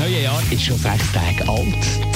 neue Jahr ist schon sechs Tage alt.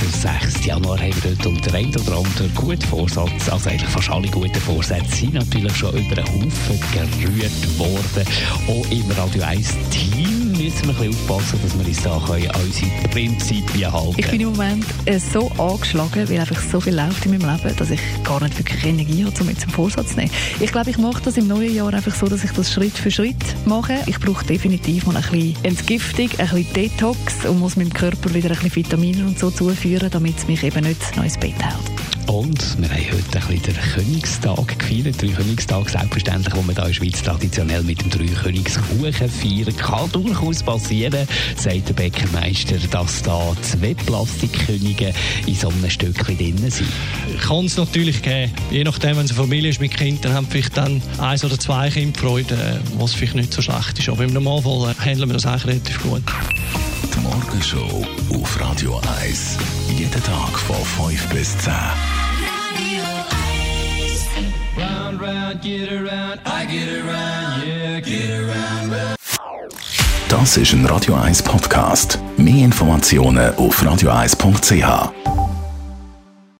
Der 6. Januar haben wir dort unter ein oder andere guten Vorsatz, also eigentlich fast alle guten Vorsätze, sind natürlich schon über einen Haufen gerührt worden. Auch im Radio 1 Team müssen wir ein bisschen aufpassen, dass wir uns da können an unsere Prinzipien halten Ich bin im Moment äh, so angeschlagen, weil einfach so viel läuft in meinem Leben, dass ich gar nicht wirklich Energie habe, um jetzt einen Vorsatz zu nehmen. Ich glaube, ich mache das im neuen Jahr einfach so, dass ich das Schritt für Schritt mache. Ich brauche definitiv mal ein bisschen Entgiftung, ein bisschen Detox und muss meinem Körper wieder ein bisschen Vitamine und so zuführen, damit es mich eben nicht noch ins Bett hält. Und wir haben heute ein bisschen den Königstag gefeiert. Drei Königstag selbstverständlich, wo man da in der Schweiz traditionell mit dem Drei Königskuchen feiern. Kann durchaus passieren, sagt der Bäckermeister, dass da zwei Plastikkönige in so einem Stückchen drin sind. kann es natürlich geben. Je nachdem, wenn es eine Familie ist mit Kindern, haben vielleicht dann eins oder zwei Kinder Freude, äh, was vielleicht nicht so schlecht ist. Aber im Normalfall äh, handeln wir das eigentlich relativ gut. Die Morgenshow auf Radio 1. Jeden Tag von 5 bis 10. Round, round, get around, I get around, yeah, get around. Das ist ein Radio 1 Podcast. Mehr Informationen auf radio1.ch.